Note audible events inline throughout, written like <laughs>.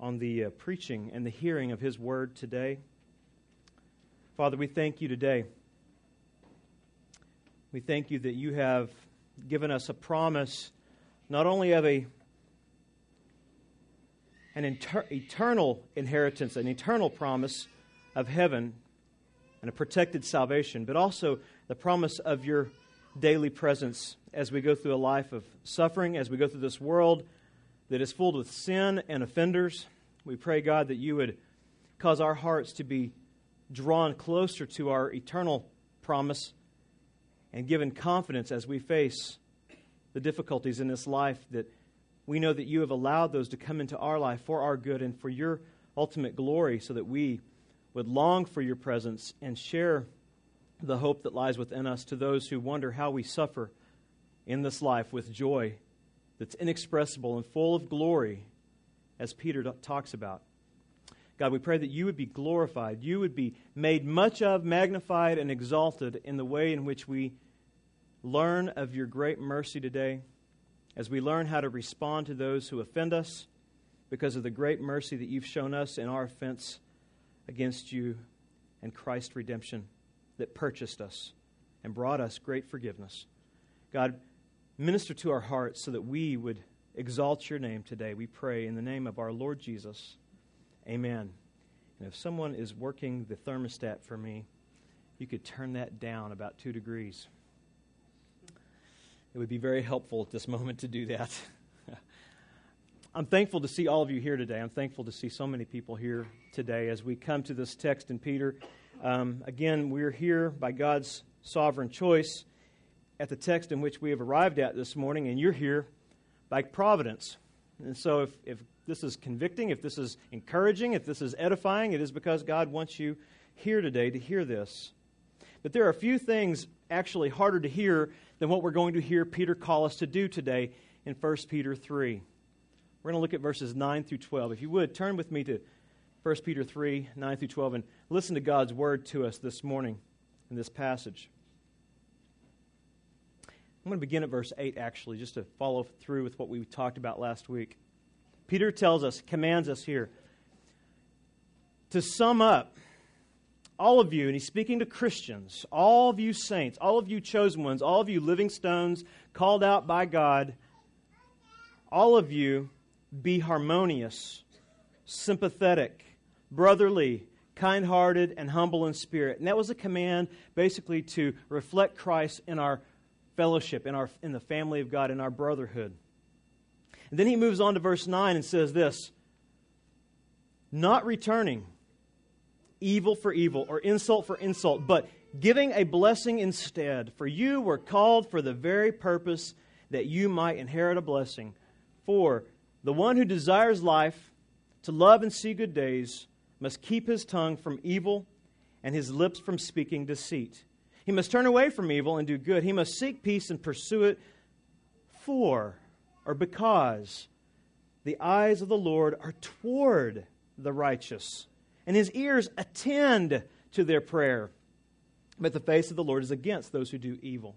on the uh, preaching and the hearing of His word today. Father, we thank you today. We thank you that you have given us a promise not only of a an inter- eternal inheritance, an eternal promise of heaven and a protected salvation, but also the promise of your daily presence as we go through a life of suffering, as we go through this world that is filled with sin and offenders. We pray, God, that you would cause our hearts to be drawn closer to our eternal promise and given confidence as we face the difficulties in this life that we know that you have allowed those to come into our life for our good and for your ultimate glory so that we would long for your presence and share the hope that lies within us to those who wonder how we suffer in this life with joy that's inexpressible and full of glory, as Peter talks about. God, we pray that you would be glorified, you would be made much of, magnified, and exalted in the way in which we learn of your great mercy today, as we learn how to respond to those who offend us because of the great mercy that you've shown us in our offense against you and Christ's redemption that purchased us and brought us great forgiveness. God, minister to our hearts so that we would exalt your name today. We pray in the name of our Lord Jesus. Amen. And if someone is working the thermostat for me, you could turn that down about two degrees. It would be very helpful at this moment to do that. <laughs> I'm thankful to see all of you here today. I'm thankful to see so many people here today as we come to this text in Peter. Um, again, we're here by God's sovereign choice at the text in which we have arrived at this morning, and you're here by providence. And so, if, if this is convicting, if this is encouraging, if this is edifying, it is because God wants you here today to hear this. But there are a few things actually harder to hear than what we're going to hear Peter call us to do today in 1 Peter 3. We're going to look at verses 9 through 12. If you would, turn with me to 1 Peter 3, 9 through 12, and listen to God's word to us this morning in this passage. I'm going to begin at verse 8, actually, just to follow through with what we talked about last week. Peter tells us, commands us here to sum up all of you, and he's speaking to Christians, all of you saints, all of you chosen ones, all of you living stones called out by God, all of you be harmonious, sympathetic, brotherly, kind hearted, and humble in spirit. And that was a command basically to reflect Christ in our fellowship, in, our, in the family of God, in our brotherhood. And then he moves on to verse 9 and says this Not returning evil for evil or insult for insult, but giving a blessing instead. For you were called for the very purpose that you might inherit a blessing. For the one who desires life, to love and see good days, must keep his tongue from evil and his lips from speaking deceit. He must turn away from evil and do good. He must seek peace and pursue it for or because the eyes of the Lord are toward the righteous, and his ears attend to their prayer. But the face of the Lord is against those who do evil.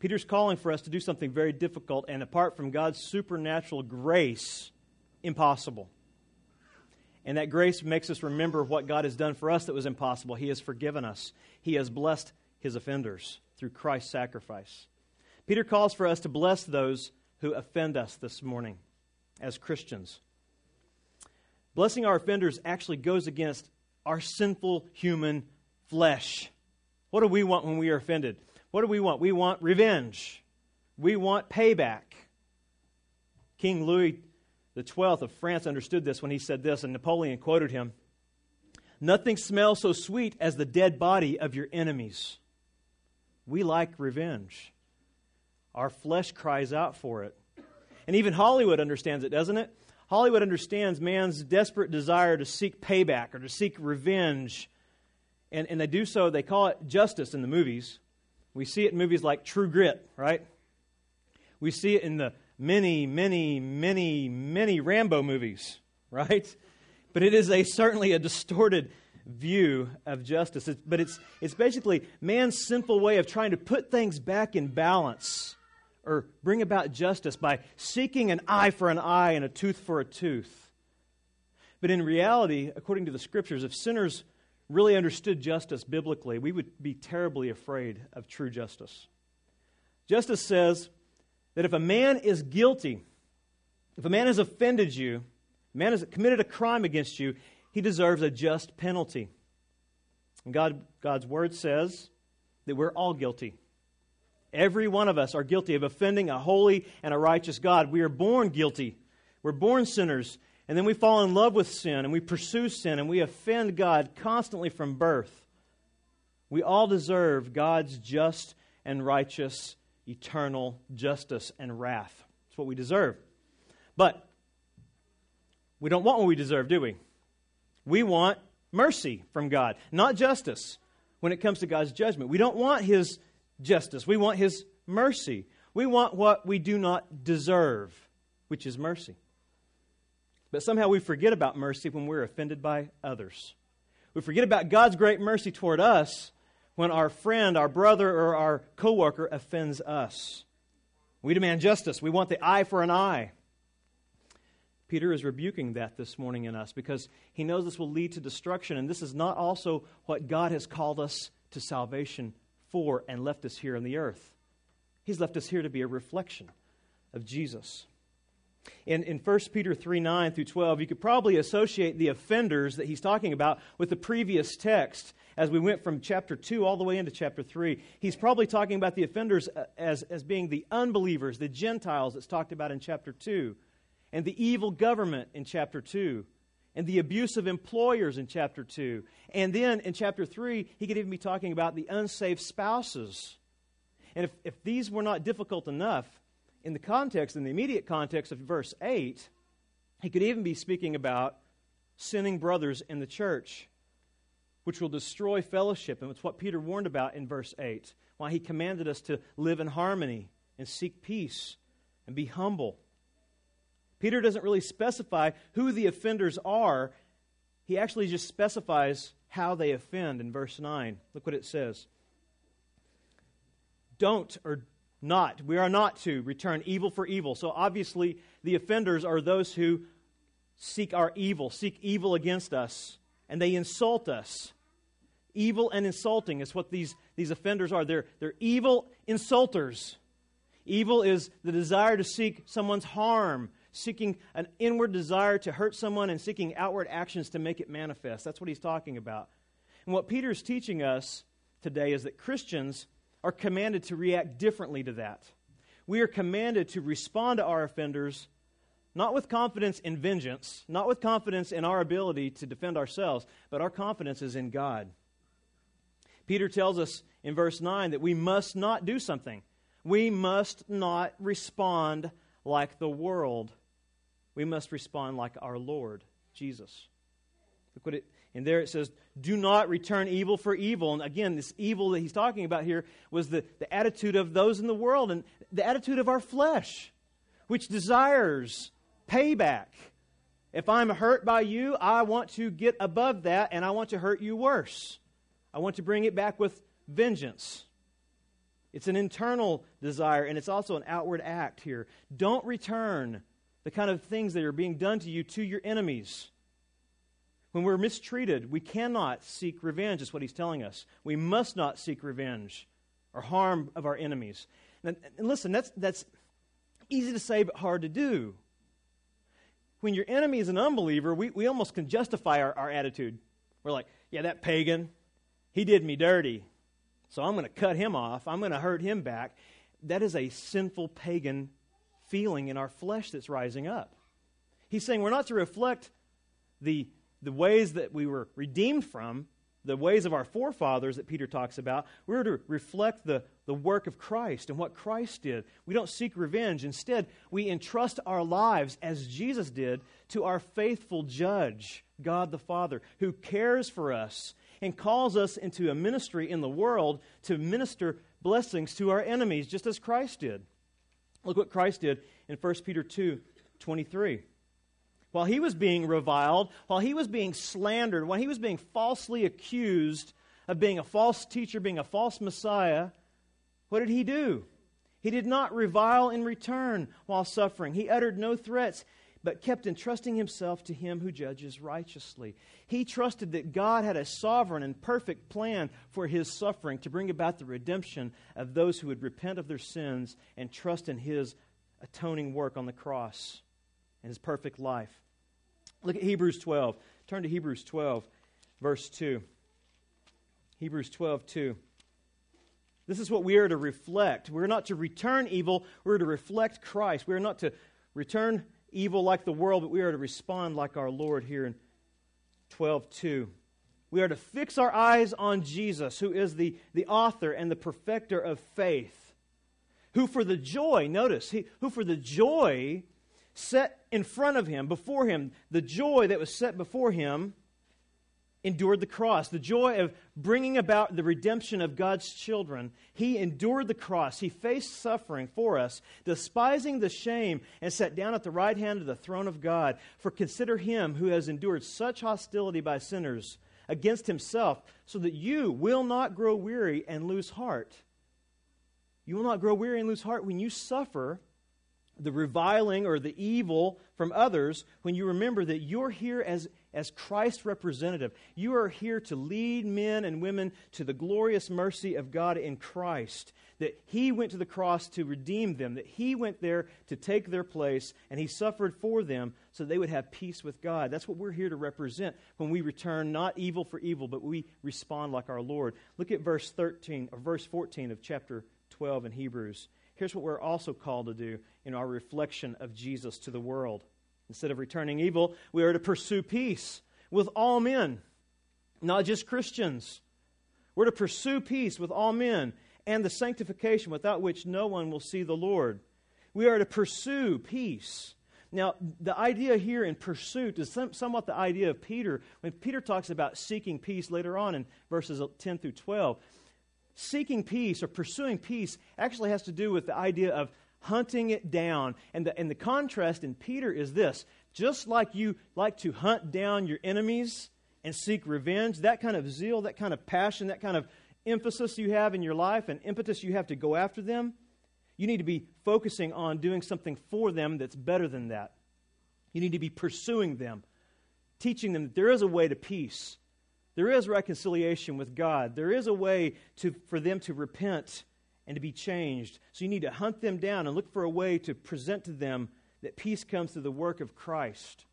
Peter's calling for us to do something very difficult and, apart from God's supernatural grace, impossible. And that grace makes us remember what God has done for us that was impossible. He has forgiven us, He has blessed His offenders through Christ's sacrifice. Peter calls for us to bless those who offend us this morning as Christians. Blessing our offenders actually goes against our sinful human flesh. What do we want when we are offended? What do we want? We want revenge. We want payback. King Louis the 12th of France understood this when he said this, and Napoleon quoted him Nothing smells so sweet as the dead body of your enemies. We like revenge. Our flesh cries out for it. And even Hollywood understands it, doesn't it? Hollywood understands man's desperate desire to seek payback or to seek revenge. And, and they do so, they call it justice in the movies. We see it in movies like True Grit, right? We see it in the many, many, many, many Rambo movies, <laughs> right? But it is a certainly a distorted view of justice. It's, but it's, it's basically man's sinful way of trying to put things back in balance or bring about justice by seeking an eye for an eye and a tooth for a tooth. But in reality, according to the scriptures, if sinners really understood justice biblically, we would be terribly afraid of true justice. Justice says that if a man is guilty, if a man has offended you, man has committed a crime against you, he deserves a just penalty. And God, God's word says that we're all guilty. Every one of us are guilty of offending a holy and a righteous God. We are born guilty. We're born sinners. And then we fall in love with sin and we pursue sin and we offend God constantly from birth. We all deserve God's just and righteous, eternal justice and wrath. It's what we deserve. But we don't want what we deserve, do we? We want mercy from God, not justice when it comes to God's judgment. We don't want His justice, we want His mercy. We want what we do not deserve, which is mercy. But somehow we forget about mercy when we're offended by others. We forget about God's great mercy toward us when our friend, our brother, or our coworker offends us. We demand justice. We want the eye for an eye. Peter is rebuking that this morning in us because he knows this will lead to destruction, and this is not also what God has called us to salvation for and left us here on the earth. He's left us here to be a reflection of Jesus. In, in 1 Peter 3 9 through 12, you could probably associate the offenders that he's talking about with the previous text as we went from chapter 2 all the way into chapter 3. He's probably talking about the offenders uh, as, as being the unbelievers, the Gentiles that's talked about in chapter 2, and the evil government in chapter 2, and the abusive employers in chapter 2. And then in chapter 3, he could even be talking about the unsaved spouses. And if, if these were not difficult enough, in the context, in the immediate context of verse 8, he could even be speaking about sinning brothers in the church, which will destroy fellowship. And it's what Peter warned about in verse 8, why he commanded us to live in harmony and seek peace and be humble. Peter doesn't really specify who the offenders are, he actually just specifies how they offend in verse 9. Look what it says. Don't or not. We are not to return evil for evil. So obviously, the offenders are those who seek our evil, seek evil against us, and they insult us. Evil and insulting is what these, these offenders are. They're, they're evil insulters. Evil is the desire to seek someone's harm, seeking an inward desire to hurt someone, and seeking outward actions to make it manifest. That's what he's talking about. And what Peter's teaching us today is that Christians are commanded to react differently to that. We are commanded to respond to our offenders not with confidence in vengeance, not with confidence in our ability to defend ourselves, but our confidence is in God. Peter tells us in verse 9 that we must not do something. We must not respond like the world. We must respond like our Lord, Jesus. Look what it and there it says, do not return evil for evil. And again, this evil that he's talking about here was the, the attitude of those in the world and the attitude of our flesh, which desires payback. If I'm hurt by you, I want to get above that and I want to hurt you worse. I want to bring it back with vengeance. It's an internal desire and it's also an outward act here. Don't return the kind of things that are being done to you to your enemies. When we're mistreated, we cannot seek revenge, is what he's telling us. We must not seek revenge or harm of our enemies. And, and listen, that's, that's easy to say but hard to do. When your enemy is an unbeliever, we, we almost can justify our, our attitude. We're like, yeah, that pagan, he did me dirty. So I'm going to cut him off. I'm going to hurt him back. That is a sinful pagan feeling in our flesh that's rising up. He's saying we're not to reflect the the ways that we were redeemed from, the ways of our forefathers that Peter talks about, we're to reflect the, the work of Christ and what Christ did. We don't seek revenge. Instead, we entrust our lives, as Jesus did, to our faithful judge, God the Father, who cares for us and calls us into a ministry in the world to minister blessings to our enemies, just as Christ did. Look what Christ did in 1 Peter 2 23 while he was being reviled, while he was being slandered, while he was being falsely accused of being a false teacher, being a false Messiah, what did he do? He did not revile in return while suffering. He uttered no threats, but kept entrusting himself to him who judges righteously. He trusted that God had a sovereign and perfect plan for his suffering to bring about the redemption of those who would repent of their sins and trust in his atoning work on the cross and his perfect life. Look at Hebrews 12. Turn to Hebrews 12, verse 2. Hebrews 12, 2. This is what we are to reflect. We're not to return evil, we're to reflect Christ. We are not to return evil like the world, but we are to respond like our Lord here in 12:2. We are to fix our eyes on Jesus, who is the, the author and the perfecter of faith, who for the joy, notice, he, who for the joy set in front of him, before him, the joy that was set before him, endured the cross, the joy of bringing about the redemption of God's children. He endured the cross. He faced suffering for us, despising the shame, and sat down at the right hand of the throne of God. For consider him who has endured such hostility by sinners against himself, so that you will not grow weary and lose heart. You will not grow weary and lose heart when you suffer the reviling or the evil from others when you remember that you're here as as Christ's representative. You are here to lead men and women to the glorious mercy of God in Christ. That He went to the cross to redeem them, that He went there to take their place, and He suffered for them so they would have peace with God. That's what we're here to represent when we return not evil for evil, but we respond like our Lord. Look at verse 13 or verse 14 of chapter 12 in Hebrews. Here's what we're also called to do in our reflection of Jesus to the world. Instead of returning evil, we are to pursue peace with all men, not just Christians. We're to pursue peace with all men and the sanctification without which no one will see the Lord. We are to pursue peace. Now, the idea here in pursuit is somewhat the idea of Peter when Peter talks about seeking peace later on in verses 10 through 12. Seeking peace or pursuing peace actually has to do with the idea of hunting it down. And the, and the contrast in Peter is this just like you like to hunt down your enemies and seek revenge, that kind of zeal, that kind of passion, that kind of emphasis you have in your life and impetus you have to go after them, you need to be focusing on doing something for them that's better than that. You need to be pursuing them, teaching them that there is a way to peace. There is reconciliation with God. There is a way to, for them to repent and to be changed. So you need to hunt them down and look for a way to present to them that peace comes through the work of Christ.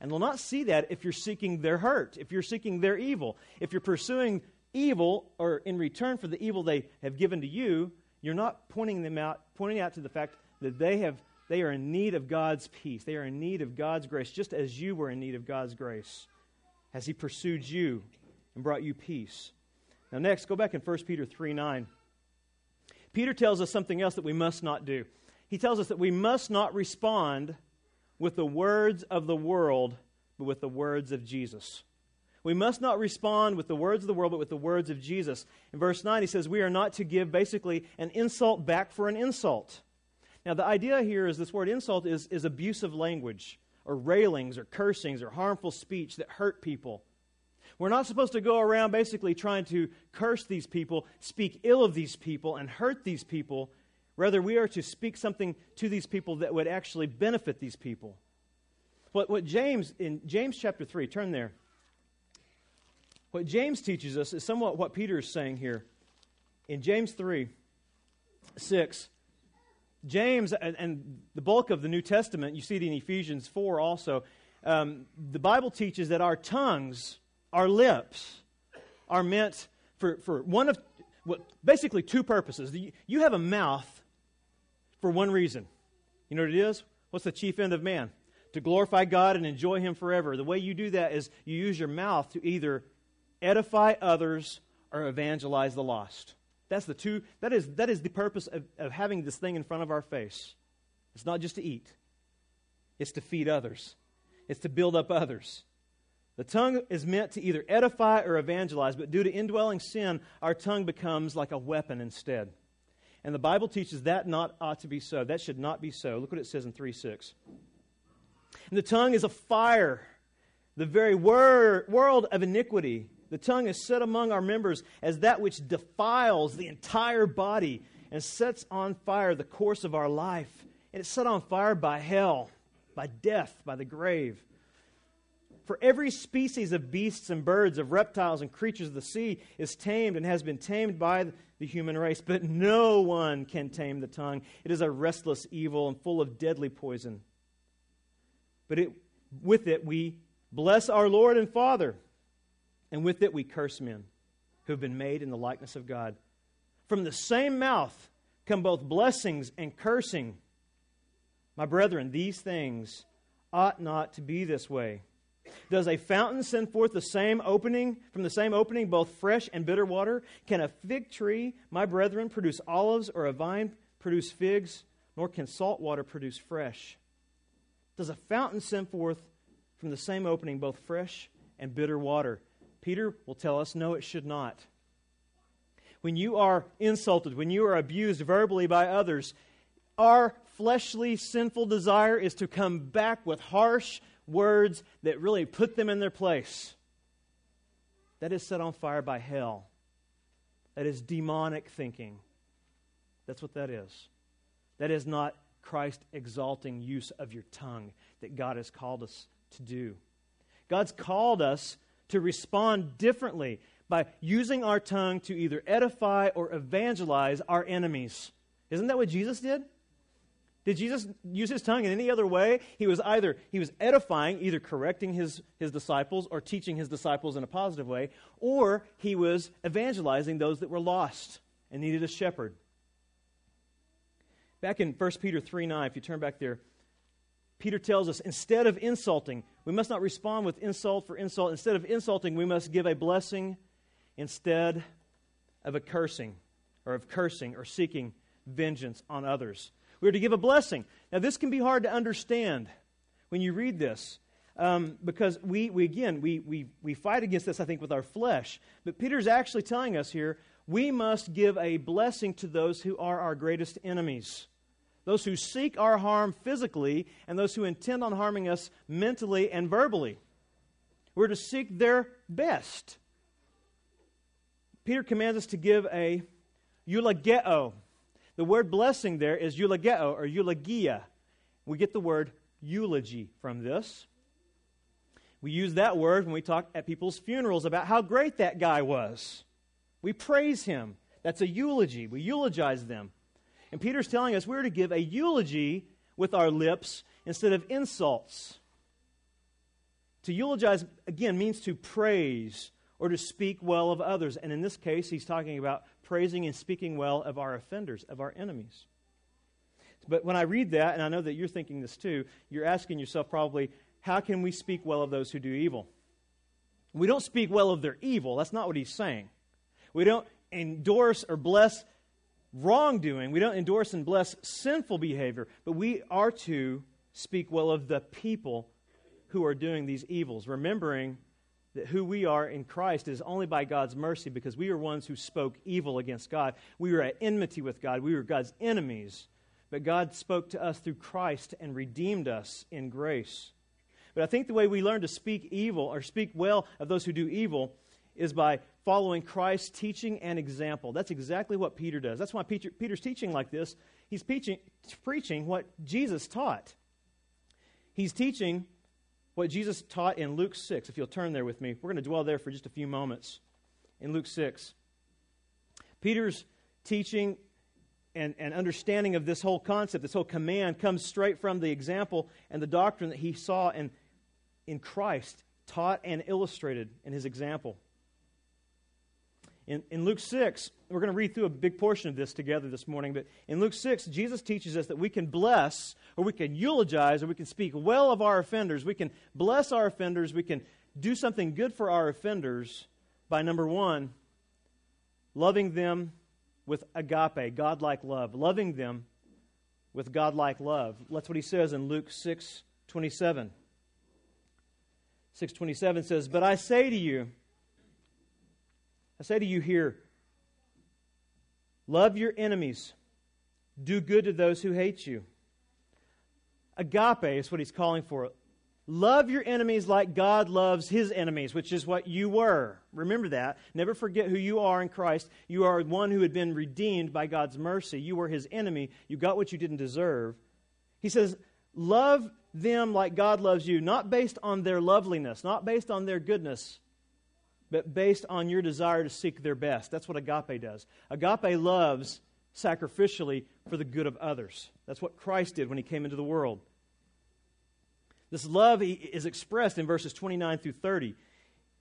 And they'll not see that if you're seeking their hurt, if you're seeking their evil. If you're pursuing evil, or in return for the evil they have given to you, you're not pointing them out, pointing out to the fact that they have they are in need of God's peace. They are in need of God's grace, just as you were in need of God's grace, as He pursued you and brought you peace. Now, next, go back in 1 Peter 3 9. Peter tells us something else that we must not do. He tells us that we must not respond with the words of the world, but with the words of Jesus. We must not respond with the words of the world, but with the words of Jesus. In verse 9, he says, We are not to give basically an insult back for an insult. Now, the idea here is this word insult is, is abusive language, or railings, or cursings, or harmful speech that hurt people. We're not supposed to go around basically trying to curse these people, speak ill of these people, and hurt these people. Rather, we are to speak something to these people that would actually benefit these people. What, what James, in James chapter 3, turn there. What James teaches us is somewhat what Peter is saying here. In James 3, 6, James, and, and the bulk of the New Testament, you see it in Ephesians 4 also, um, the Bible teaches that our tongues our lips are meant for, for one of basically two purposes. You have a mouth for one reason. You know what it is? What's the chief end of man? To glorify God and enjoy Him forever. The way you do that is you use your mouth to either edify others or evangelize the lost. That's the two, that is, that is the purpose of, of having this thing in front of our face. It's not just to eat, it's to feed others, it's to build up others. The tongue is meant to either edify or evangelize, but due to indwelling sin, our tongue becomes like a weapon instead. And the Bible teaches that not ought to be so. That should not be so. Look what it says in 3 6. And the tongue is a fire, the very word, world of iniquity. The tongue is set among our members as that which defiles the entire body and sets on fire the course of our life. And it's set on fire by hell, by death, by the grave. For every species of beasts and birds, of reptiles and creatures of the sea is tamed and has been tamed by the human race, but no one can tame the tongue. It is a restless evil and full of deadly poison. But it, with it we bless our Lord and Father, and with it we curse men who have been made in the likeness of God. From the same mouth come both blessings and cursing. My brethren, these things ought not to be this way. Does a fountain send forth the same opening from the same opening both fresh and bitter water? Can a fig tree, my brethren, produce olives or a vine produce figs? Nor can salt water produce fresh. Does a fountain send forth from the same opening both fresh and bitter water? Peter will tell us no, it should not. When you are insulted, when you are abused verbally by others, our fleshly sinful desire is to come back with harsh words that really put them in their place. That is set on fire by hell. That is demonic thinking. That's what that is. That is not Christ exalting use of your tongue that God has called us to do. God's called us to respond differently by using our tongue to either edify or evangelize our enemies. Isn't that what Jesus did? Did Jesus use his tongue in any other way? He was either he was edifying, either correcting his, his disciples or teaching his disciples in a positive way, or he was evangelizing those that were lost and needed a shepherd. Back in 1 Peter 3 9, if you turn back there, Peter tells us instead of insulting, we must not respond with insult for insult. Instead of insulting, we must give a blessing instead of a cursing or of cursing or seeking vengeance on others. We are to give a blessing. Now, this can be hard to understand when you read this. Um, because we, we again we, we, we fight against this i think with our flesh but peter's actually telling us here we must give a blessing to those who are our greatest enemies those who seek our harm physically and those who intend on harming us mentally and verbally we're to seek their best peter commands us to give a eulogeo the word blessing there is eulogeo or eulogia. We get the word eulogy from this. We use that word when we talk at people's funerals about how great that guy was. We praise him. That's a eulogy. We eulogize them. And Peter's telling us we're to give a eulogy with our lips instead of insults. To eulogize, again, means to praise or to speak well of others. And in this case, he's talking about praising and speaking well of our offenders, of our enemies. But when I read that, and I know that you're thinking this too, you're asking yourself probably, how can we speak well of those who do evil? We don't speak well of their evil. That's not what he's saying. We don't endorse or bless wrongdoing. We don't endorse and bless sinful behavior. But we are to speak well of the people who are doing these evils, remembering that who we are in Christ is only by God's mercy because we were ones who spoke evil against God. We were at enmity with God. We were God's enemies. But God spoke to us through Christ and redeemed us in grace. But I think the way we learn to speak evil or speak well of those who do evil is by following Christ's teaching and example. That's exactly what Peter does. That's why Peter, Peter's teaching like this. He's preaching, preaching what Jesus taught. He's teaching what Jesus taught in Luke 6. If you'll turn there with me, we're going to dwell there for just a few moments. In Luke 6, Peter's teaching and, and understanding of this whole concept, this whole command, comes straight from the example and the doctrine that he saw in, in Christ, taught and illustrated in his example. In, in Luke 6, we're going to read through a big portion of this together this morning, but in Luke 6, Jesus teaches us that we can bless, or we can eulogize, or we can speak well of our offenders. We can bless our offenders. We can do something good for our offenders by number one, loving them with agape, godlike love. Loving them with godlike love. That's what he says in Luke 6 27. 627 says, But I say to you, I say to you here, love your enemies, do good to those who hate you. Agape is what he's calling for Love your enemies like God loves his enemies, which is what you were. Remember that. Never forget who you are in Christ. You are one who had been redeemed by God's mercy. You were his enemy. You got what you didn't deserve. He says, Love them like God loves you, not based on their loveliness, not based on their goodness, but based on your desire to seek their best. That's what agape does. Agape loves sacrificially for the good of others. That's what Christ did when he came into the world. This love is expressed in verses 29 through 30.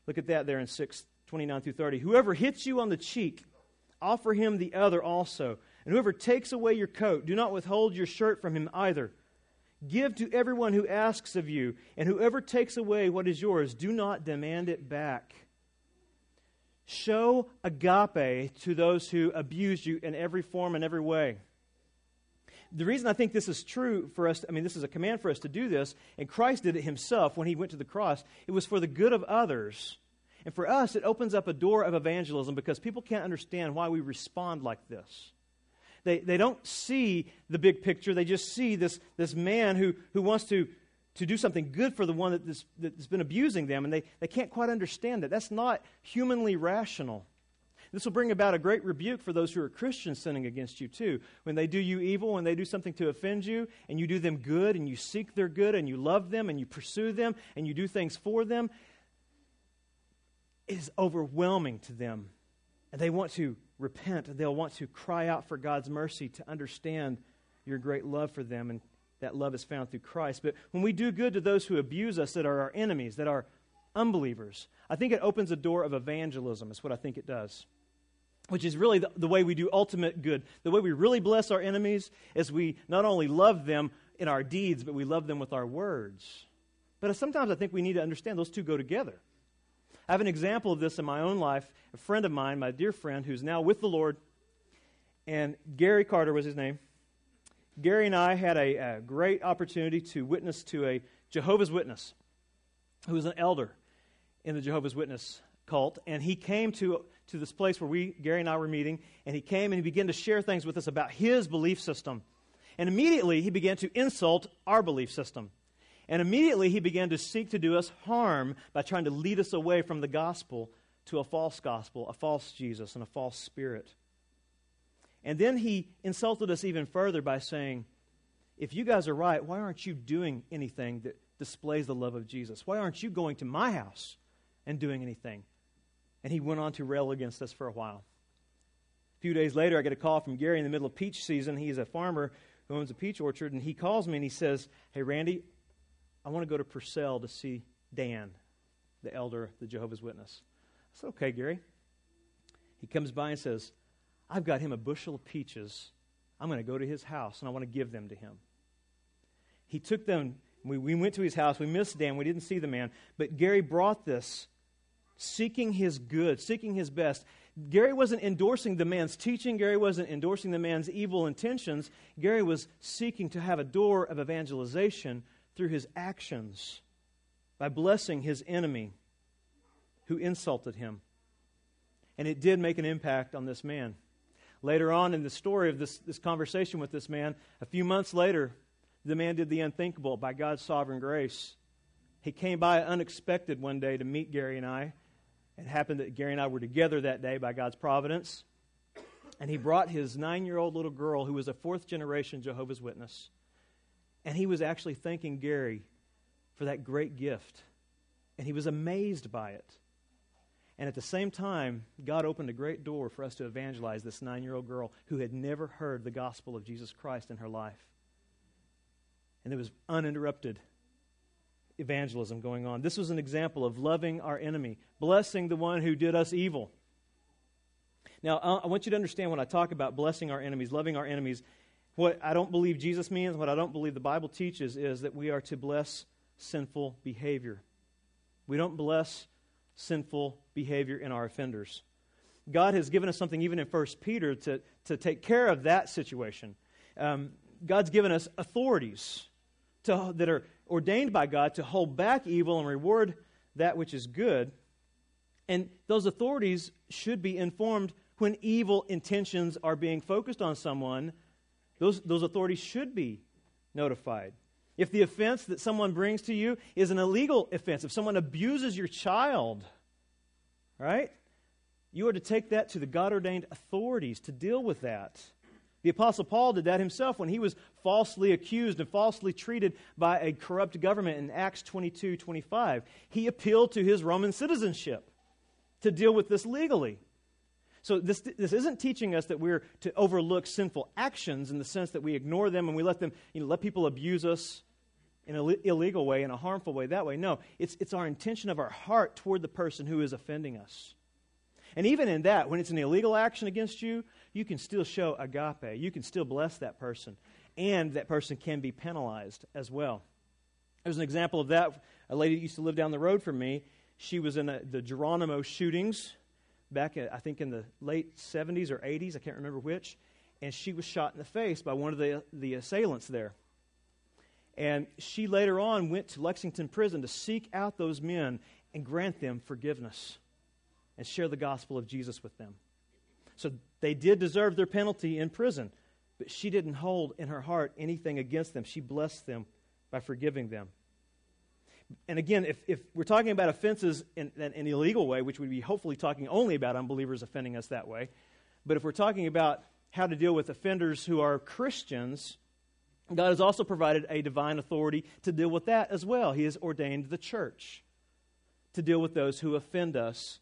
Look at that there in 6, 29 through 30. Whoever hits you on the cheek, offer him the other also. And whoever takes away your coat, do not withhold your shirt from him either. Give to everyone who asks of you, and whoever takes away what is yours, do not demand it back. Show agape to those who abuse you in every form and every way. The reason I think this is true for us, I mean, this is a command for us to do this, and Christ did it himself when he went to the cross, it was for the good of others. And for us, it opens up a door of evangelism because people can't understand why we respond like this. They, they don't see the big picture, they just see this, this man who, who wants to, to do something good for the one that this, that's been abusing them, and they, they can't quite understand that. That's not humanly rational. This will bring about a great rebuke for those who are Christians sinning against you, too. When they do you evil, when they do something to offend you, and you do them good, and you seek their good, and you love them, and you pursue them, and you do things for them, it is overwhelming to them. And they want to repent. and They'll want to cry out for God's mercy to understand your great love for them, and that love is found through Christ. But when we do good to those who abuse us, that are our enemies, that are unbelievers, I think it opens a door of evangelism, is what I think it does which is really the, the, way we do ultimate good. The way we really bless our enemies is we not only love them in our deeds, but we love them with our words. But sometimes I think we need to understand those two go together. I have an example of this in my own life. A friend of mine, my dear friend, who's now with the Lord, and Gary Carter was his name. Gary and I had a, a great opportunity to witness to a Jehovah's Witness who was an elder in the Jehovah's Witness cult, and he came to to this place where we, Gary and I, were meeting, and he came and he began to share things with us about his belief system. And immediately he began to insult our belief system. And immediately he began to seek to do us harm by trying to lead us away from the gospel to a false gospel, a false Jesus, and a false spirit. And then he insulted us even further by saying, If you guys are right, why aren't you doing anything that displays the love of Jesus? Why aren't you going to my house and doing anything? And he went on to rail against us for a while. A few days later, I get a call from Gary in the middle of peach season. He's a farmer who owns a peach orchard, and he calls me and he says, Hey, Randy, I want to go to Purcell to see Dan, the elder, the Jehovah's Witness. I said, Okay, Gary. He comes by and says, I've got him a bushel of peaches. I'm going to go to his house and I want to give them to him. He took them. We, we went to his house. We missed Dan. We didn't see the man. But Gary brought this seeking his good, seeking his best. Gary wasn't endorsing the man's teaching. Gary wasn't endorsing the man's evil intentions. Gary was seeking to have a door of evangelization through his actions by blessing his enemy who insulted him. And it did make an impact on this man. Later on in the story of this, this conversation with this man, a few months later, the man did the unthinkable by God's sovereign grace. He came by unexpected one day to meet Gary and I it happened that Gary and I were together that day by God's providence. And he brought his nine year old little girl, who was a fourth generation Jehovah's Witness. And he was actually thanking Gary for that great gift. And he was amazed by it. And at the same time, God opened a great door for us to evangelize this nine year old girl who had never heard the gospel of Jesus Christ in her life. And there was uninterrupted evangelism going on. This was an example of loving our enemy, blessing the one who did us evil. Now, I want you to understand when I talk about blessing our enemies, loving our enemies, what I don't believe Jesus means, what I don't believe the Bible teaches is that we are to bless sinful behavior. We don't bless sinful behavior in our offenders. God has given us something, even in 1 Peter, to, to take care of that situation. Um, God's given us authorities to, that are ordained by God to hold back evil and reward that which is good. And those authorities should be informed when evil intentions are being focused on someone. Those, those authorities should be notified. If the offense that someone brings to you is an illegal offense, if someone abuses your child, right? You are to take that to the God ordained authorities to deal with that. The Apostle Paul did that himself when he was falsely accused and falsely treated by a corrupt government in Acts 22 25. He appealed to his Roman citizenship to deal with this legally. So, this, this isn't teaching us that we're to overlook sinful actions in the sense that we ignore them and we let them, you know, let people abuse us in an illegal way, in a harmful way, that way. No, it's, it's our intention of our heart toward the person who is offending us. And even in that, when it's an illegal action against you, you can still show agape. You can still bless that person. And that person can be penalized as well. There's an example of that. A lady that used to live down the road from me, she was in a, the Geronimo shootings back, I think, in the late 70s or 80s. I can't remember which. And she was shot in the face by one of the, the assailants there. And she later on went to Lexington Prison to seek out those men and grant them forgiveness and share the gospel of Jesus with them. So they did deserve their penalty in prison, but she didn't hold in her heart anything against them. She blessed them by forgiving them. And again, if, if we're talking about offenses in, in an illegal way, which we'd be hopefully talking only about unbelievers offending us that way, but if we're talking about how to deal with offenders who are Christians, God has also provided a divine authority to deal with that as well. He has ordained the church to deal with those who offend us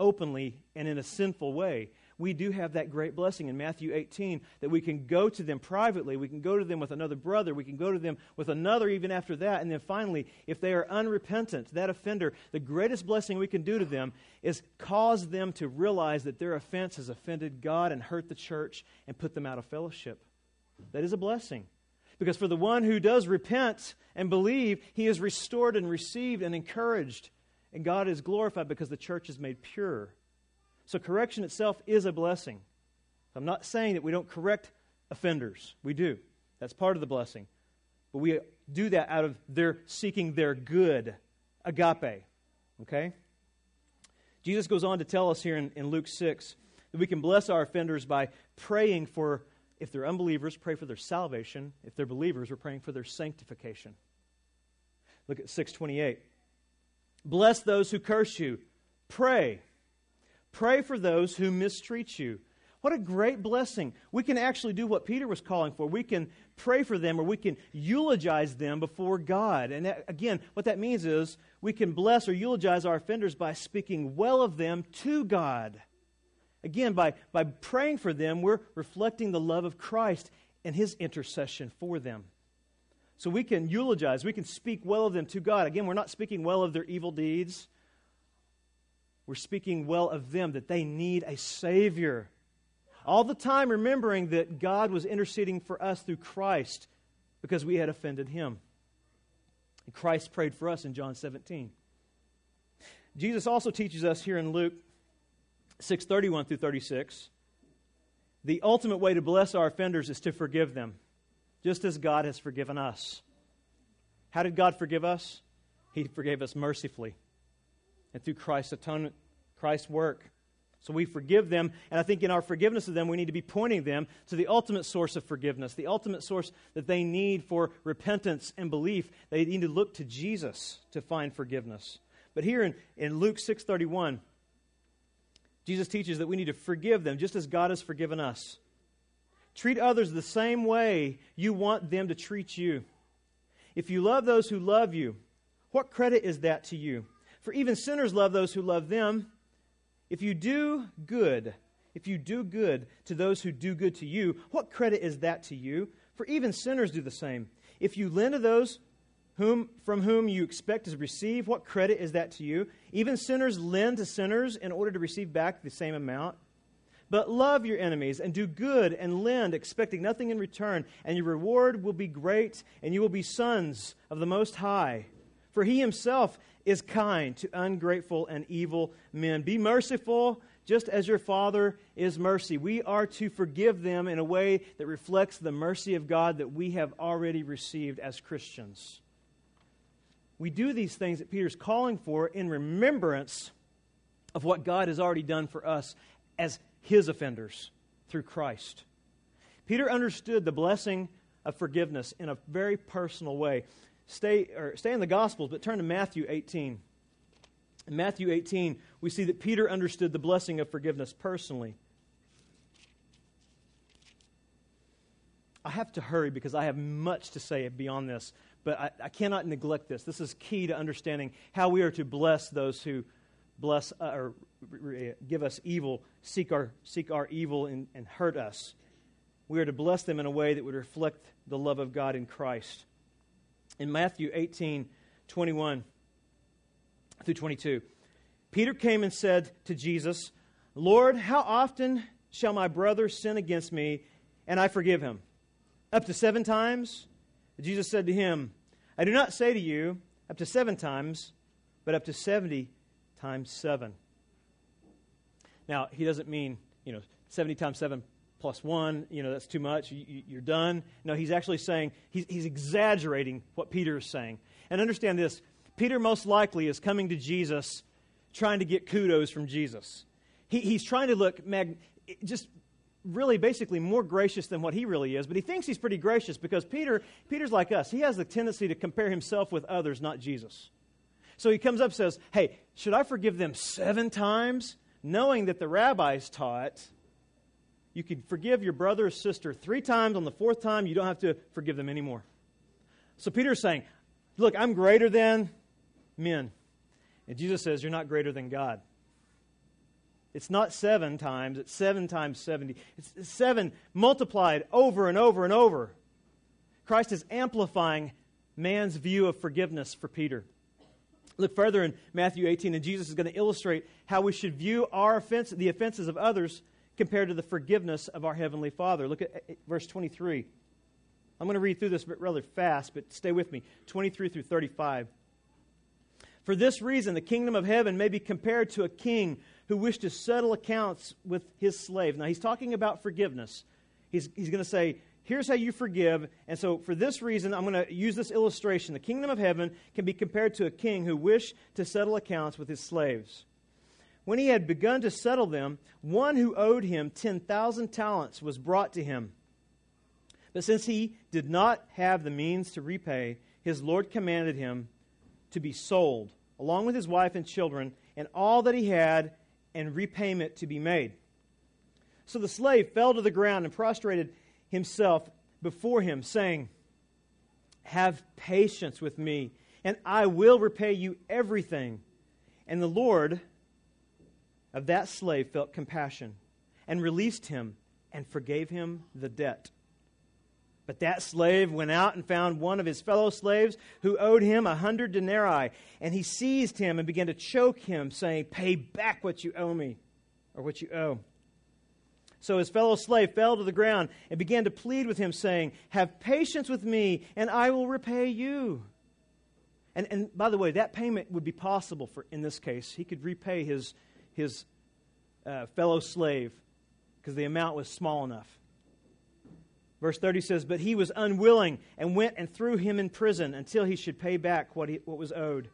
openly and in a sinful way. We do have that great blessing in Matthew 18 that we can go to them privately. We can go to them with another brother. We can go to them with another even after that. And then finally, if they are unrepentant, that offender, the greatest blessing we can do to them is cause them to realize that their offense has offended God and hurt the church and put them out of fellowship. That is a blessing. Because for the one who does repent and believe, he is restored and received and encouraged and God is glorified because the church is made pure. So correction itself is a blessing. I'm not saying that we don't correct offenders. We do. That's part of the blessing. But we do that out of their seeking their good, agape. Okay? Jesus goes on to tell us here in, in Luke 6 that we can bless our offenders by praying for, if they're unbelievers, pray for their salvation. If they're believers, we're praying for their sanctification. Look at 628. Bless those who curse you. Pray. Pray for those who mistreat you. What a great blessing. We can actually do what Peter was calling for. We can pray for them or we can eulogize them before God. And that, again, what that means is we can bless or eulogize our offenders by speaking well of them to God. Again, by, by praying for them, we're reflecting the love of Christ and his intercession for them. So we can eulogize, we can speak well of them to God. Again, we're not speaking well of their evil deeds. We're speaking well of them, that they need a Savior. All the time remembering that God was interceding for us through Christ because we had offended Him. And Christ prayed for us in John 17. Jesus also teaches us here in Luke 6:31 through 36 the ultimate way to bless our offenders is to forgive them just as God has forgiven us. How did God forgive us? He forgave us mercifully and through Christ's atonement, Christ's work. So we forgive them, and I think in our forgiveness of them, we need to be pointing them to the ultimate source of forgiveness, the ultimate source that they need for repentance and belief. They need to look to Jesus to find forgiveness. But here in, in Luke 6:31, Jesus teaches that we need to forgive them just as God has forgiven us. Treat others the same way you want them to treat you. If you love those who love you, what credit is that to you? For even sinners love those who love them. If you do good, if you do good to those who do good to you, what credit is that to you? For even sinners do the same. If you lend to those whom, from whom you expect to receive, what credit is that to you? Even sinners lend to sinners in order to receive back the same amount. But love your enemies and do good and lend, expecting nothing in return, and your reward will be great, and you will be sons of the Most High. For he himself is kind to ungrateful and evil men. Be merciful, just as your Father is mercy. We are to forgive them in a way that reflects the mercy of God that we have already received as Christians. We do these things that Peter's calling for in remembrance of what God has already done for us as his offenders through Christ. Peter understood the blessing of forgiveness in a very personal way. Stay, or stay in the Gospels, but turn to Matthew 18. In Matthew 18, we see that Peter understood the blessing of forgiveness personally. I have to hurry because I have much to say beyond this, but I, I cannot neglect this. This is key to understanding how we are to bless those who bless uh, or give us evil, seek our, seek our evil, and, and hurt us. We are to bless them in a way that would reflect the love of God in Christ. In Matthew 18 21 through 22, Peter came and said to Jesus, Lord, how often shall my brother sin against me and I forgive him? Up to seven times? Jesus said to him, I do not say to you up to seven times, but up to 70 times seven. Now, he doesn't mean, you know, 70 times seven plus one, you know, that's too much, you, are done. No, he's actually saying, he's, he's exaggerating what Peter is saying. And understand this Peter most likely is coming to Jesus trying to get kudos from Jesus. He, he's trying to look mag, just really basically more gracious than what he really is, but he thinks he's pretty gracious because Peter, Peter's like us. He has the tendency to compare himself with others, not Jesus. So he comes up and says, Hey, should I forgive them seven times? Knowing that the rabbis taught you could forgive your brother or sister three times. On the fourth time, you don't have to forgive them anymore. So Peter's saying, Look, I'm greater than men. And Jesus says, You're not greater than God. It's not seven times, it's seven times 70. It's seven multiplied over and over and over. Christ is amplifying man's view of forgiveness for Peter. Look further in Matthew 18, and Jesus is going to illustrate how we should view our offense, the offenses of others compared to the forgiveness of our Heavenly Father. Look at verse 23. I'm going to read through this rather fast, but stay with me. 23 through 35. For this reason, the kingdom of heaven may be compared to a king who wished to settle accounts with his slave. Now, he's talking about forgiveness. He's, he's going to say, Here's how you forgive. And so, for this reason, I'm going to use this illustration. The kingdom of heaven can be compared to a king who wished to settle accounts with his slaves. When he had begun to settle them, one who owed him 10,000 talents was brought to him. But since he did not have the means to repay, his Lord commanded him to be sold, along with his wife and children, and all that he had, and repayment to be made. So the slave fell to the ground and prostrated himself before him, saying, Have patience with me, and I will repay you everything. And the Lord of that slave felt compassion and released him and forgave him the debt. But that slave went out and found one of his fellow slaves who owed him a hundred denarii, and he seized him and began to choke him, saying, Pay back what you owe me, or what you owe. So his fellow slave fell to the ground and began to plead with him, saying, Have patience with me, and I will repay you. And, and by the way, that payment would be possible for, in this case. He could repay his, his uh, fellow slave because the amount was small enough. Verse 30 says, But he was unwilling and went and threw him in prison until he should pay back what, he, what was owed.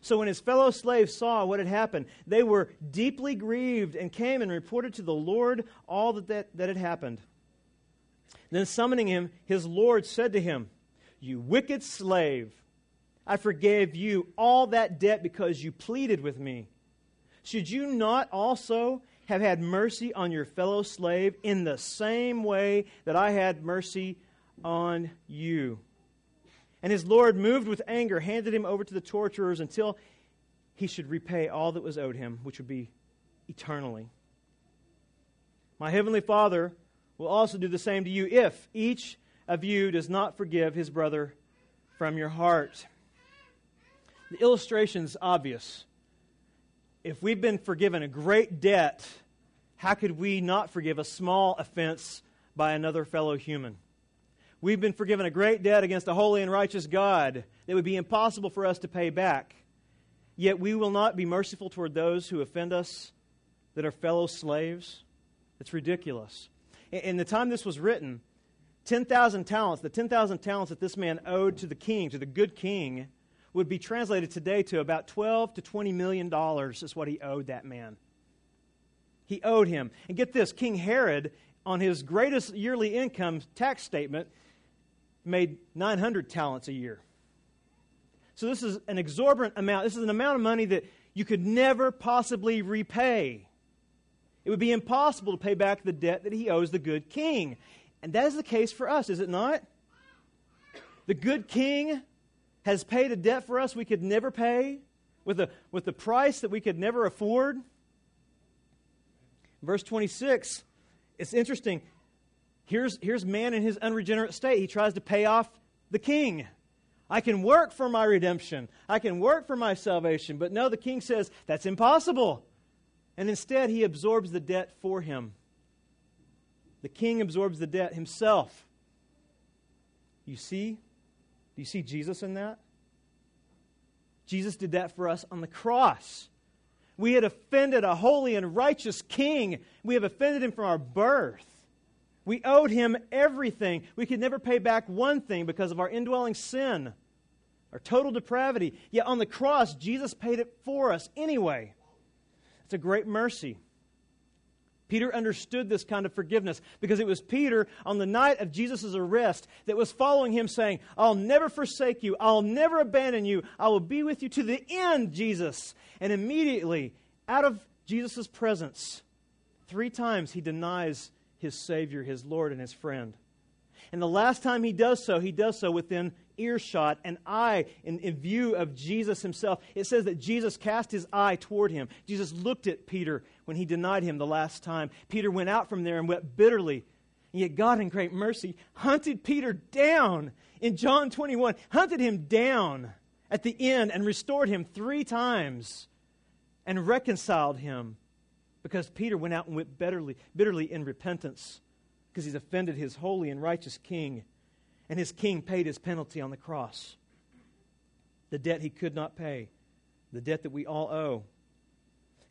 So when his fellow slaves saw what had happened, they were deeply grieved and came and reported to the Lord all that, that, that had happened. Then summoning him, his Lord said to him, You wicked slave, I forgave you all that debt because you pleaded with me. Should you not also have had mercy on your fellow slave in the same way that I had mercy on you? And his Lord, moved with anger, handed him over to the torturers until he should repay all that was owed him, which would be eternally. My heavenly Father will also do the same to you if each of you does not forgive his brother from your heart. The illustration's obvious. If we've been forgiven a great debt, how could we not forgive a small offense by another fellow human? We've been forgiven a great debt against a holy and righteous God that would be impossible for us to pay back. Yet we will not be merciful toward those who offend us that are fellow slaves. It's ridiculous. In the time this was written, 10,000 talents, the 10,000 talents that this man owed to the king, to the good king, would be translated today to about 12 to 20 million dollars is what he owed that man. He owed him. And get this, King Herod on his greatest yearly income tax statement made 900 talents a year. So this is an exorbitant amount. This is an amount of money that you could never possibly repay. It would be impossible to pay back the debt that he owes the good king. And that is the case for us, is it not? The good king has paid a debt for us we could never pay with a, with a price that we could never afford. Verse 26, it's interesting. Here's, here's man in his unregenerate state. He tries to pay off the king. I can work for my redemption. I can work for my salvation. But no, the king says that's impossible. And instead, he absorbs the debt for him. The king absorbs the debt himself. You see? Do you see Jesus in that? Jesus did that for us on the cross. We had offended a holy and righteous king. We have offended him from our birth. We owed him everything. We could never pay back one thing because of our indwelling sin, our total depravity. Yet on the cross, Jesus paid it for us anyway. It's a great mercy. Peter understood this kind of forgiveness because it was Peter on the night of Jesus' arrest that was following him, saying, I'll never forsake you. I'll never abandon you. I will be with you to the end, Jesus. And immediately, out of Jesus' presence, three times he denies his Savior, his Lord, and his friend. And the last time he does so, he does so within earshot, and eye in, in, view of Jesus himself. It says that Jesus cast his eye toward him. Jesus looked at Peter when he denied him the last time. Peter went out from there and wept bitterly. And yet God, in great mercy, hunted Peter down in John 21, hunted him down at the end and restored him three times and reconciled him because Peter went out and wept bitterly, bitterly in repentance because he's offended his holy and righteous king. And his king paid his penalty on the cross the debt he could not pay, the debt that we all owe.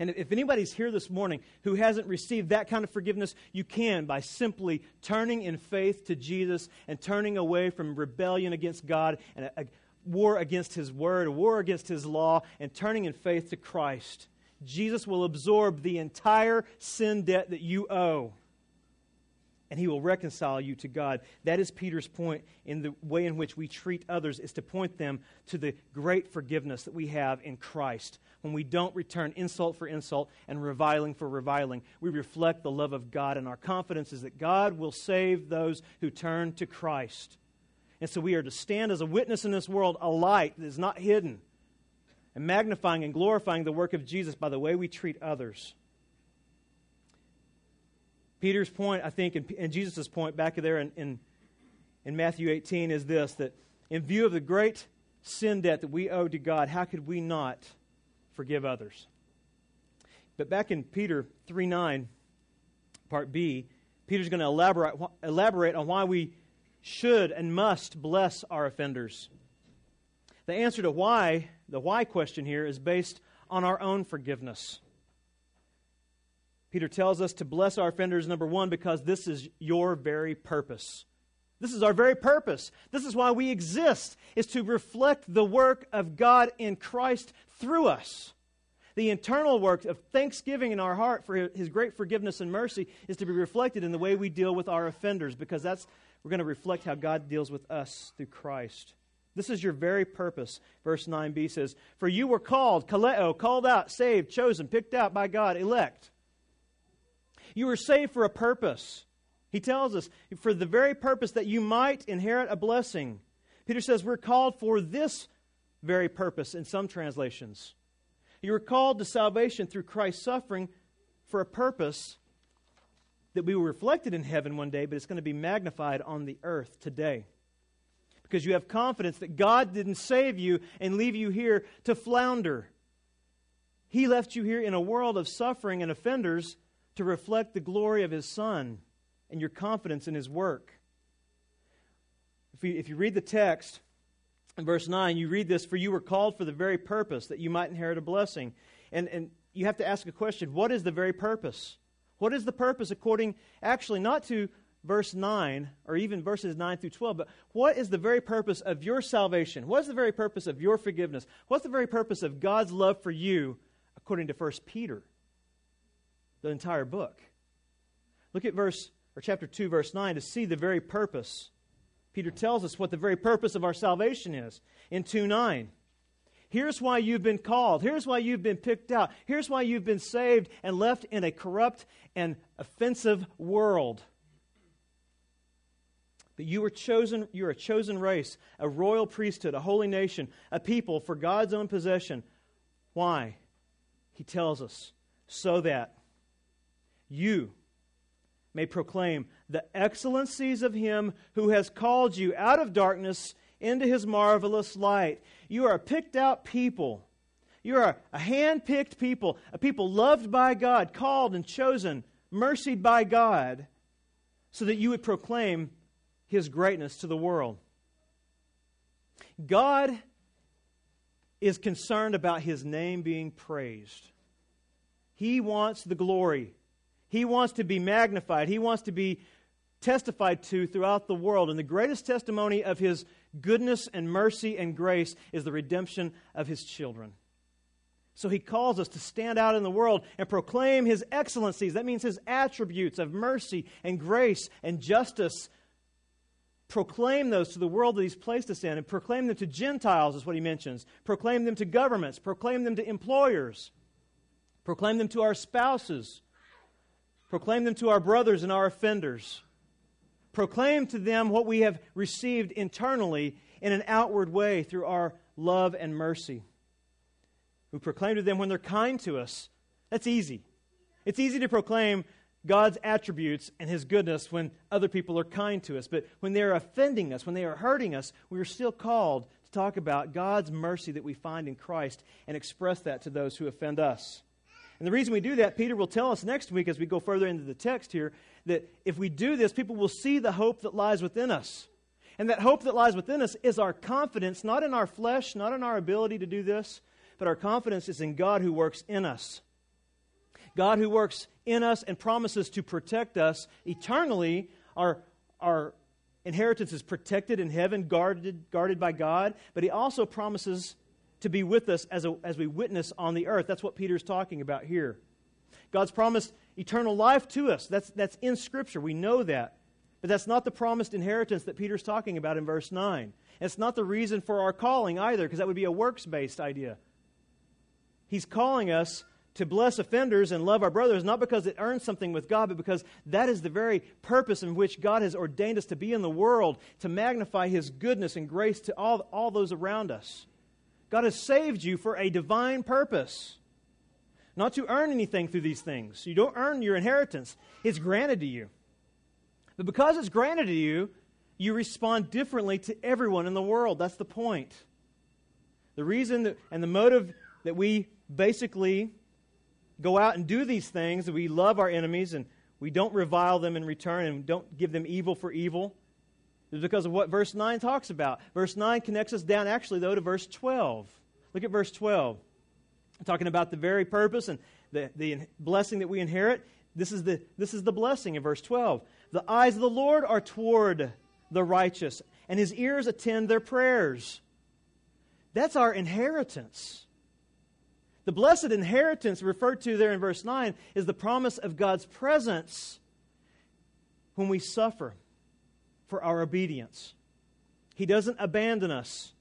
And if anybody's here this morning who hasn't received that kind of forgiveness, you can by simply turning in faith to Jesus and turning away from rebellion against God and a, a war against His Word, a war against His law, and turning in faith to Christ. Jesus will absorb the entire sin debt that you owe and he will reconcile you to God. That is Peter's point in the way in which we treat others is to point them to the great forgiveness that we have in Christ. When we don't return insult for insult and reviling for reviling, we reflect the love of God, and our confidence is that God will save those who turn to Christ. And so we are to stand as a witness in this world, a light that is not hidden, and magnifying and glorifying the work of Jesus by the way we treat others. Peter's point, I think, and, and Jesus' point back there in, in, in Matthew 18 is this that in view of the great sin debt that we owe to God, how could we not forgive others? But back in Peter 3 9, part B, Peter's going to elaborate, elaborate on why we should and must bless our offenders. The answer to why, the why question here, is based on our own forgiveness. Peter tells us to bless our offenders, number one, because this is your very purpose. This is our very purpose. This is why we exist, is to reflect the work of God in Christ through us. The internal work of thanksgiving in our heart for his great forgiveness and mercy is to be reflected in the way we deal with our offenders, because that's we're going to reflect how God deals with us through Christ. This is your very purpose. Verse 9b says, For you were called, kaleo, called out, saved, chosen, picked out by God, elect you were saved for a purpose. He tells us, for the very purpose that you might inherit a blessing. Peter says we're called for this very purpose in some translations. You were called to salvation through Christ's suffering for a purpose that we were reflected in heaven one day, but it's going to be magnified on the earth today. Because you have confidence that God didn't save you and leave you here to flounder. He left you here in a world of suffering and offenders to reflect the glory of his Son and your confidence in his work. If you, if you read the text in verse 9, you read this For you were called for the very purpose that you might inherit a blessing. And, and you have to ask a question what is the very purpose? What is the purpose according, actually, not to verse 9 or even verses 9 through 12, but what is the very purpose of your salvation? What is the very purpose of your forgiveness? What's the very purpose of God's love for you according to 1 Peter? The entire book. Look at verse or chapter 2 verse 9 to see the very purpose Peter tells us what the very purpose of our salvation is in 2 9. Here's why you've been called. Here's why you've been picked out. Here's why you've been saved and left in a corrupt and offensive world. But you were chosen, you're a chosen race, a royal priesthood, a holy nation, a people for God's own possession. Why? He tells us, so that you may proclaim the excellencies of him who has called you out of darkness into his marvelous light. You are a picked out people. You are a hand picked people, a people loved by God, called and chosen, mercied by God, so that you would proclaim his greatness to the world. God is concerned about his name being praised. He wants the glory. He wants to be magnified. He wants to be testified to throughout the world. And the greatest testimony of his goodness and mercy and grace is the redemption of his children. So he calls us to stand out in the world and proclaim his excellencies. That means his attributes of mercy and grace and justice. Proclaim those to the world that he's placed us in and proclaim them to Gentiles, is what he mentions. Proclaim them to governments. Proclaim them to employers. Proclaim them to our spouses. Proclaim them to our brothers and our offenders proclaim to them what we have received internally in an outward way through our love and mercy. We proclaim to them when they're kind to us. That's easy. It's easy to proclaim God's attributes and His goodness when other people are kind to us. But when they're offending us, when they are hurting us, we are still called to talk about God's mercy that we find in Christ and express that to those who offend us. And the reason we do that, Peter will tell us next week as we go further into the text here, that if we do this, people will see the hope that lies within us. And that hope that lies within us is our confidence, not in our flesh, not in our ability to do this, but our confidence is in God who works in us. God who works in us and promises to protect us eternally. Our, our inheritance is protected in heaven, guarded, guarded by God, but He also promises to be with us as, a, as we witness on the earth. That's what Peter's talking about here. God's promised eternal life to us. That's, that's in Scripture. We know that. But that's not the promised inheritance that Peter's talking about in verse 9. And it's not the reason for our calling either, because that would be a works based idea. He's calling us to bless offenders and love our brothers, not because it earns something with God, but because that is the very purpose in which God has ordained us to be in the world, to magnify His goodness and grace to all, all those around us. God has saved you for a divine purpose not to earn anything through these things. You don't earn your inheritance, it's granted to you. But because it's granted to you, you respond differently to everyone in the world. That's the point. The reason that, and the motive that we basically go out and do these things, that we love our enemies and we don't revile them in return and don't give them evil for evil, is because of what verse 9 talks about. Verse 9 connects us down, actually, though, to verse 12. Look at verse 12 talking about the very purpose and the, the blessing that we inherit. This is, the, this is the blessing in verse 12. The eyes of the Lord are toward the righteous, and his ears attend their prayers. That's our inheritance. The blessed inheritance referred to there in verse 9 is the promise of God's presence when we suffer for our obedience. He doesn't abandon us.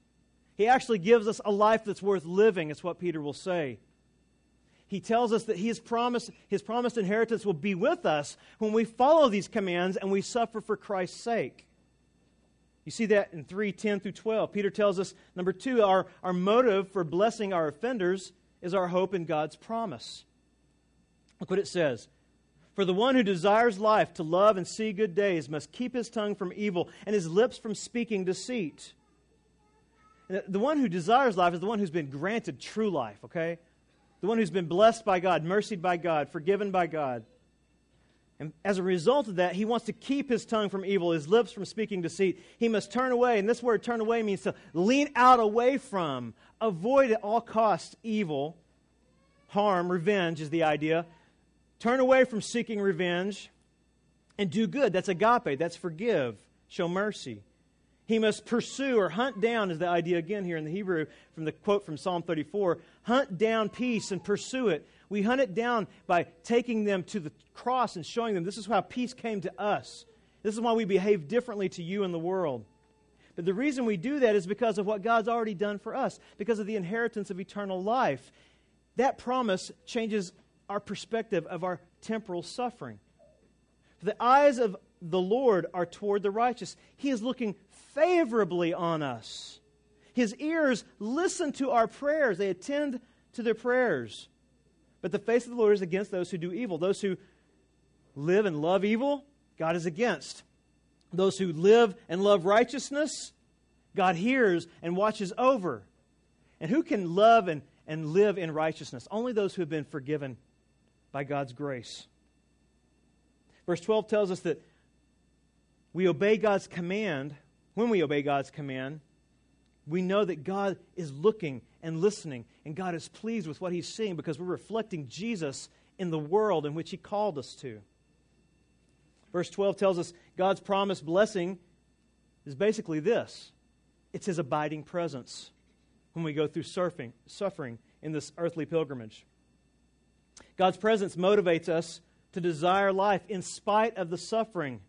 He actually gives us a life that's worth living, is what Peter will say. He tells us that his, promise, his promised inheritance will be with us when we follow these commands and we suffer for Christ's sake. You see that in 3 10 through 12. Peter tells us, number two, our, our motive for blessing our offenders is our hope in God's promise. Look what it says. For the one who desires life to love and see good days must keep his tongue from evil and his lips from speaking deceit. The one who desires life is the one who's been granted true life, okay? The one who's been blessed by God, mercied by God, forgiven by God. And as a result of that, he wants to keep his tongue from evil, his lips from speaking deceit. He must turn away. And this word turn away means to lean out away from, avoid at all costs evil, harm, revenge is the idea. Turn away from seeking revenge and do good. That's agape, that's forgive, show mercy. He must pursue or hunt down, is the idea again here in the Hebrew from the quote from Psalm 34 hunt down peace and pursue it. We hunt it down by taking them to the cross and showing them this is how peace came to us. This is why we behave differently to you in the world. But the reason we do that is because of what God's already done for us, because of the inheritance of eternal life. That promise changes our perspective of our temporal suffering. The eyes of the Lord are toward the righteous. He is looking favorably on us. His ears listen to our prayers, they attend to their prayers. But the face of the Lord is against those who do evil. Those who live and love evil, God is against. Those who live and love righteousness, God hears and watches over. And who can love and, and live in righteousness? Only those who have been forgiven by God's grace. Verse 12 tells us that we obey God's command. When we obey God's command, we know that God is looking and listening, and God is pleased with what He's seeing because we're reflecting Jesus in the world in which He called us to. Verse 12 tells us God's promised blessing is basically this it's His abiding presence when we go through surfing, suffering in this earthly pilgrimage. God's presence motivates us to desire life in spite of the suffering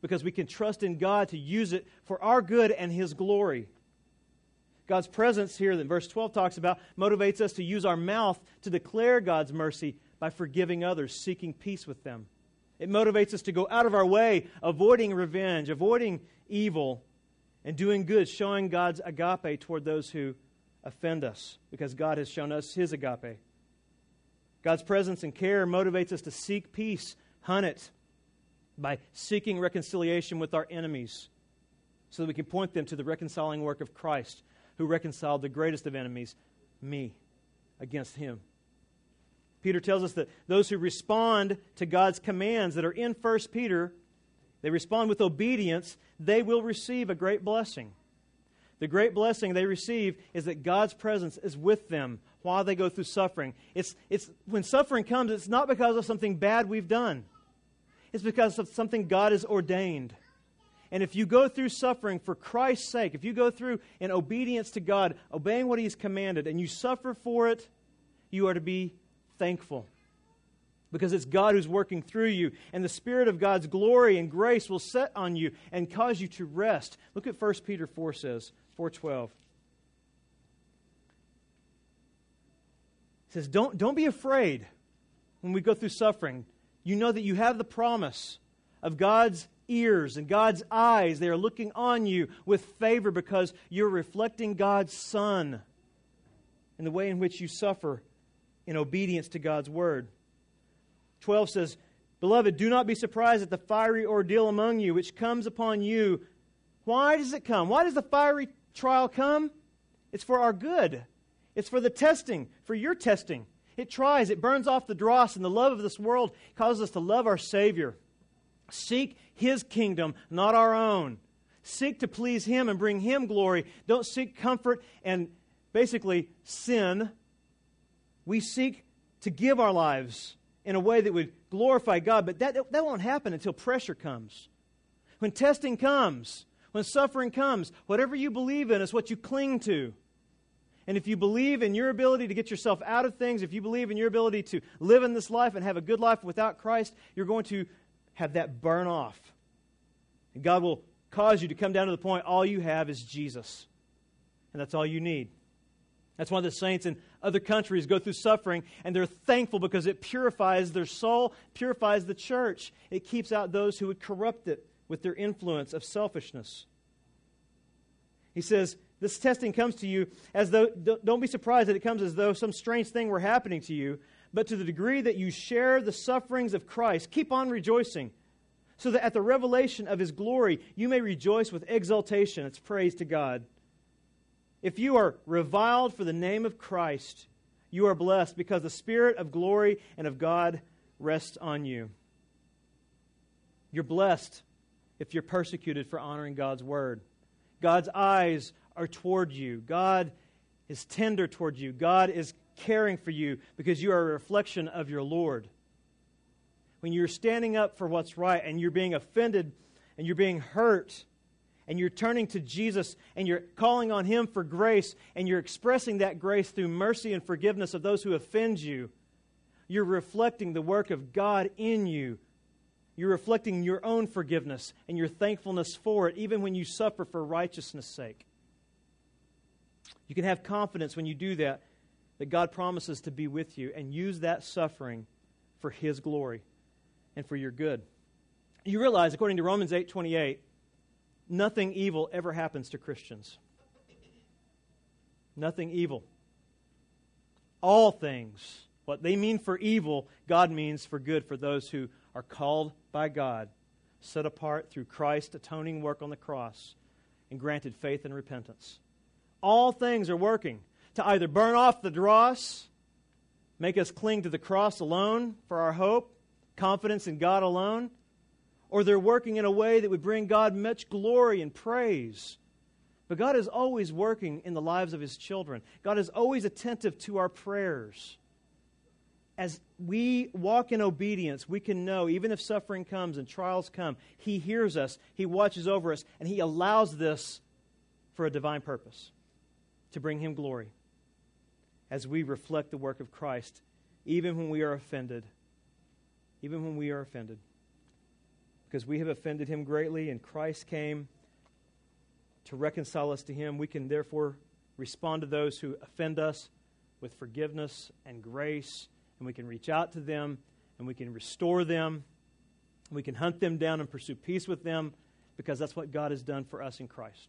because we can trust in God to use it for our good and His glory. God's presence here that verse 12 talks about motivates us to use our mouth to declare God's mercy by forgiving others, seeking peace with them. It motivates us to go out of our way, avoiding revenge, avoiding evil, and doing good, showing God's agape toward those who offend us, because God has shown us his agape. God's presence and care motivates us to seek peace, hunt it, by seeking reconciliation with our enemies, so that we can point them to the reconciling work of Christ, who reconciled the greatest of enemies, me, against him. Peter tells us that those who respond to God's commands that are in 1 Peter, they respond with obedience, they will receive a great blessing. The great blessing they receive is that God's presence is with them while they go through suffering. It's, it's, when suffering comes, it's not because of something bad we've done, it's because of something God has ordained. And if you go through suffering for Christ's sake, if you go through in obedience to God, obeying what He's commanded, and you suffer for it, you are to be thankful because it's God who's working through you and the spirit of God's glory and grace will set on you and cause you to rest. Look at 1 Peter 4 says, 4:12. It says don't don't be afraid when we go through suffering. You know that you have the promise of God's ears and God's eyes. They are looking on you with favor because you're reflecting God's Son in the way in which you suffer in obedience to God's word. 12 says, Beloved, do not be surprised at the fiery ordeal among you, which comes upon you. Why does it come? Why does the fiery trial come? It's for our good. It's for the testing, for your testing. It tries, it burns off the dross, and the love of this world causes us to love our Savior. Seek His kingdom, not our own. Seek to please Him and bring Him glory. Don't seek comfort and basically sin we seek to give our lives in a way that would glorify God, but that, that won't happen until pressure comes. When testing comes, when suffering comes, whatever you believe in is what you cling to. And if you believe in your ability to get yourself out of things, if you believe in your ability to live in this life and have a good life without Christ, you're going to have that burn off. And God will cause you to come down to the point all you have is Jesus. And that's all you need. That's why the saints in other countries go through suffering and they're thankful because it purifies their soul, purifies the church. It keeps out those who would corrupt it with their influence of selfishness. He says, This testing comes to you as though, don't be surprised that it comes as though some strange thing were happening to you, but to the degree that you share the sufferings of Christ, keep on rejoicing, so that at the revelation of his glory you may rejoice with exultation. It's praise to God. If you are reviled for the name of Christ, you are blessed because the Spirit of glory and of God rests on you. You're blessed if you're persecuted for honoring God's word. God's eyes are toward you. God is tender toward you. God is caring for you because you are a reflection of your Lord. When you're standing up for what's right and you're being offended and you're being hurt, and you're turning to Jesus and you're calling on Him for grace and you're expressing that grace through mercy and forgiveness of those who offend you, you're reflecting the work of God in you. You're reflecting your own forgiveness and your thankfulness for it, even when you suffer for righteousness' sake. You can have confidence when you do that that God promises to be with you and use that suffering for his glory and for your good. You realize according to Romans 8:28 nothing evil ever happens to Christians. Nothing evil. All things what they mean for evil, God means for good for those who are called by God, set apart through Christ's atoning work on the cross, and granted faith and repentance. All things are working to either burn off the dross, make us cling to the cross alone for our hope, confidence in God alone, or they're working in a way that would bring God much glory and praise. But God is always working in the lives of His children. God is always attentive to our prayers as we walk in obedience, we can know, even if suffering comes and trials come, He hears us, He watches over us, and He allows this for a divine purpose to bring Him glory as we reflect the work of Christ, even when we are offended. Even when we are offended. Because we have offended Him greatly, and Christ came to reconcile us to Him. We can therefore respond to those who offend us with forgiveness and grace and we can reach out to them and we can restore them. We can hunt them down and pursue peace with them because that's what God has done for us in Christ.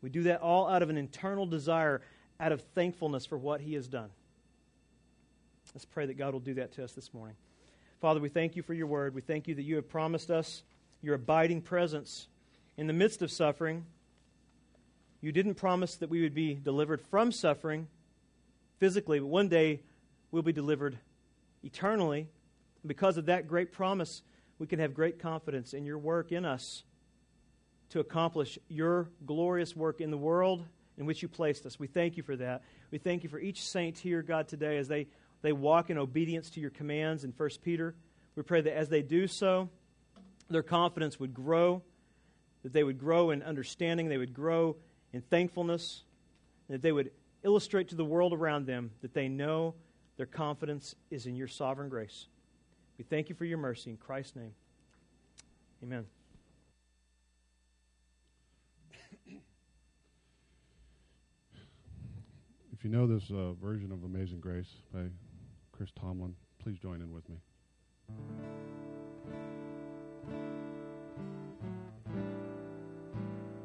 We do that all out of an internal desire, out of thankfulness for what He has done. Let's pray that God will do that to us this morning. Father, we thank you for your word. We thank you that you have promised us your abiding presence in the midst of suffering. You didn't promise that we would be delivered from suffering physically, but one day we'll be delivered eternally. Because of that great promise, we can have great confidence in your work in us to accomplish your glorious work in the world in which you placed us. We thank you for that. We thank you for each saint here, God, today as they, they walk in obedience to your commands in 1 Peter. We pray that as they do so, their confidence would grow, that they would grow in understanding, they would grow in thankfulness, that they would illustrate to the world around them that they know their confidence is in your sovereign grace. We thank you for your mercy in Christ's name. Amen. If you know this uh, version of Amazing Grace by Chris Tomlin, please join in with me.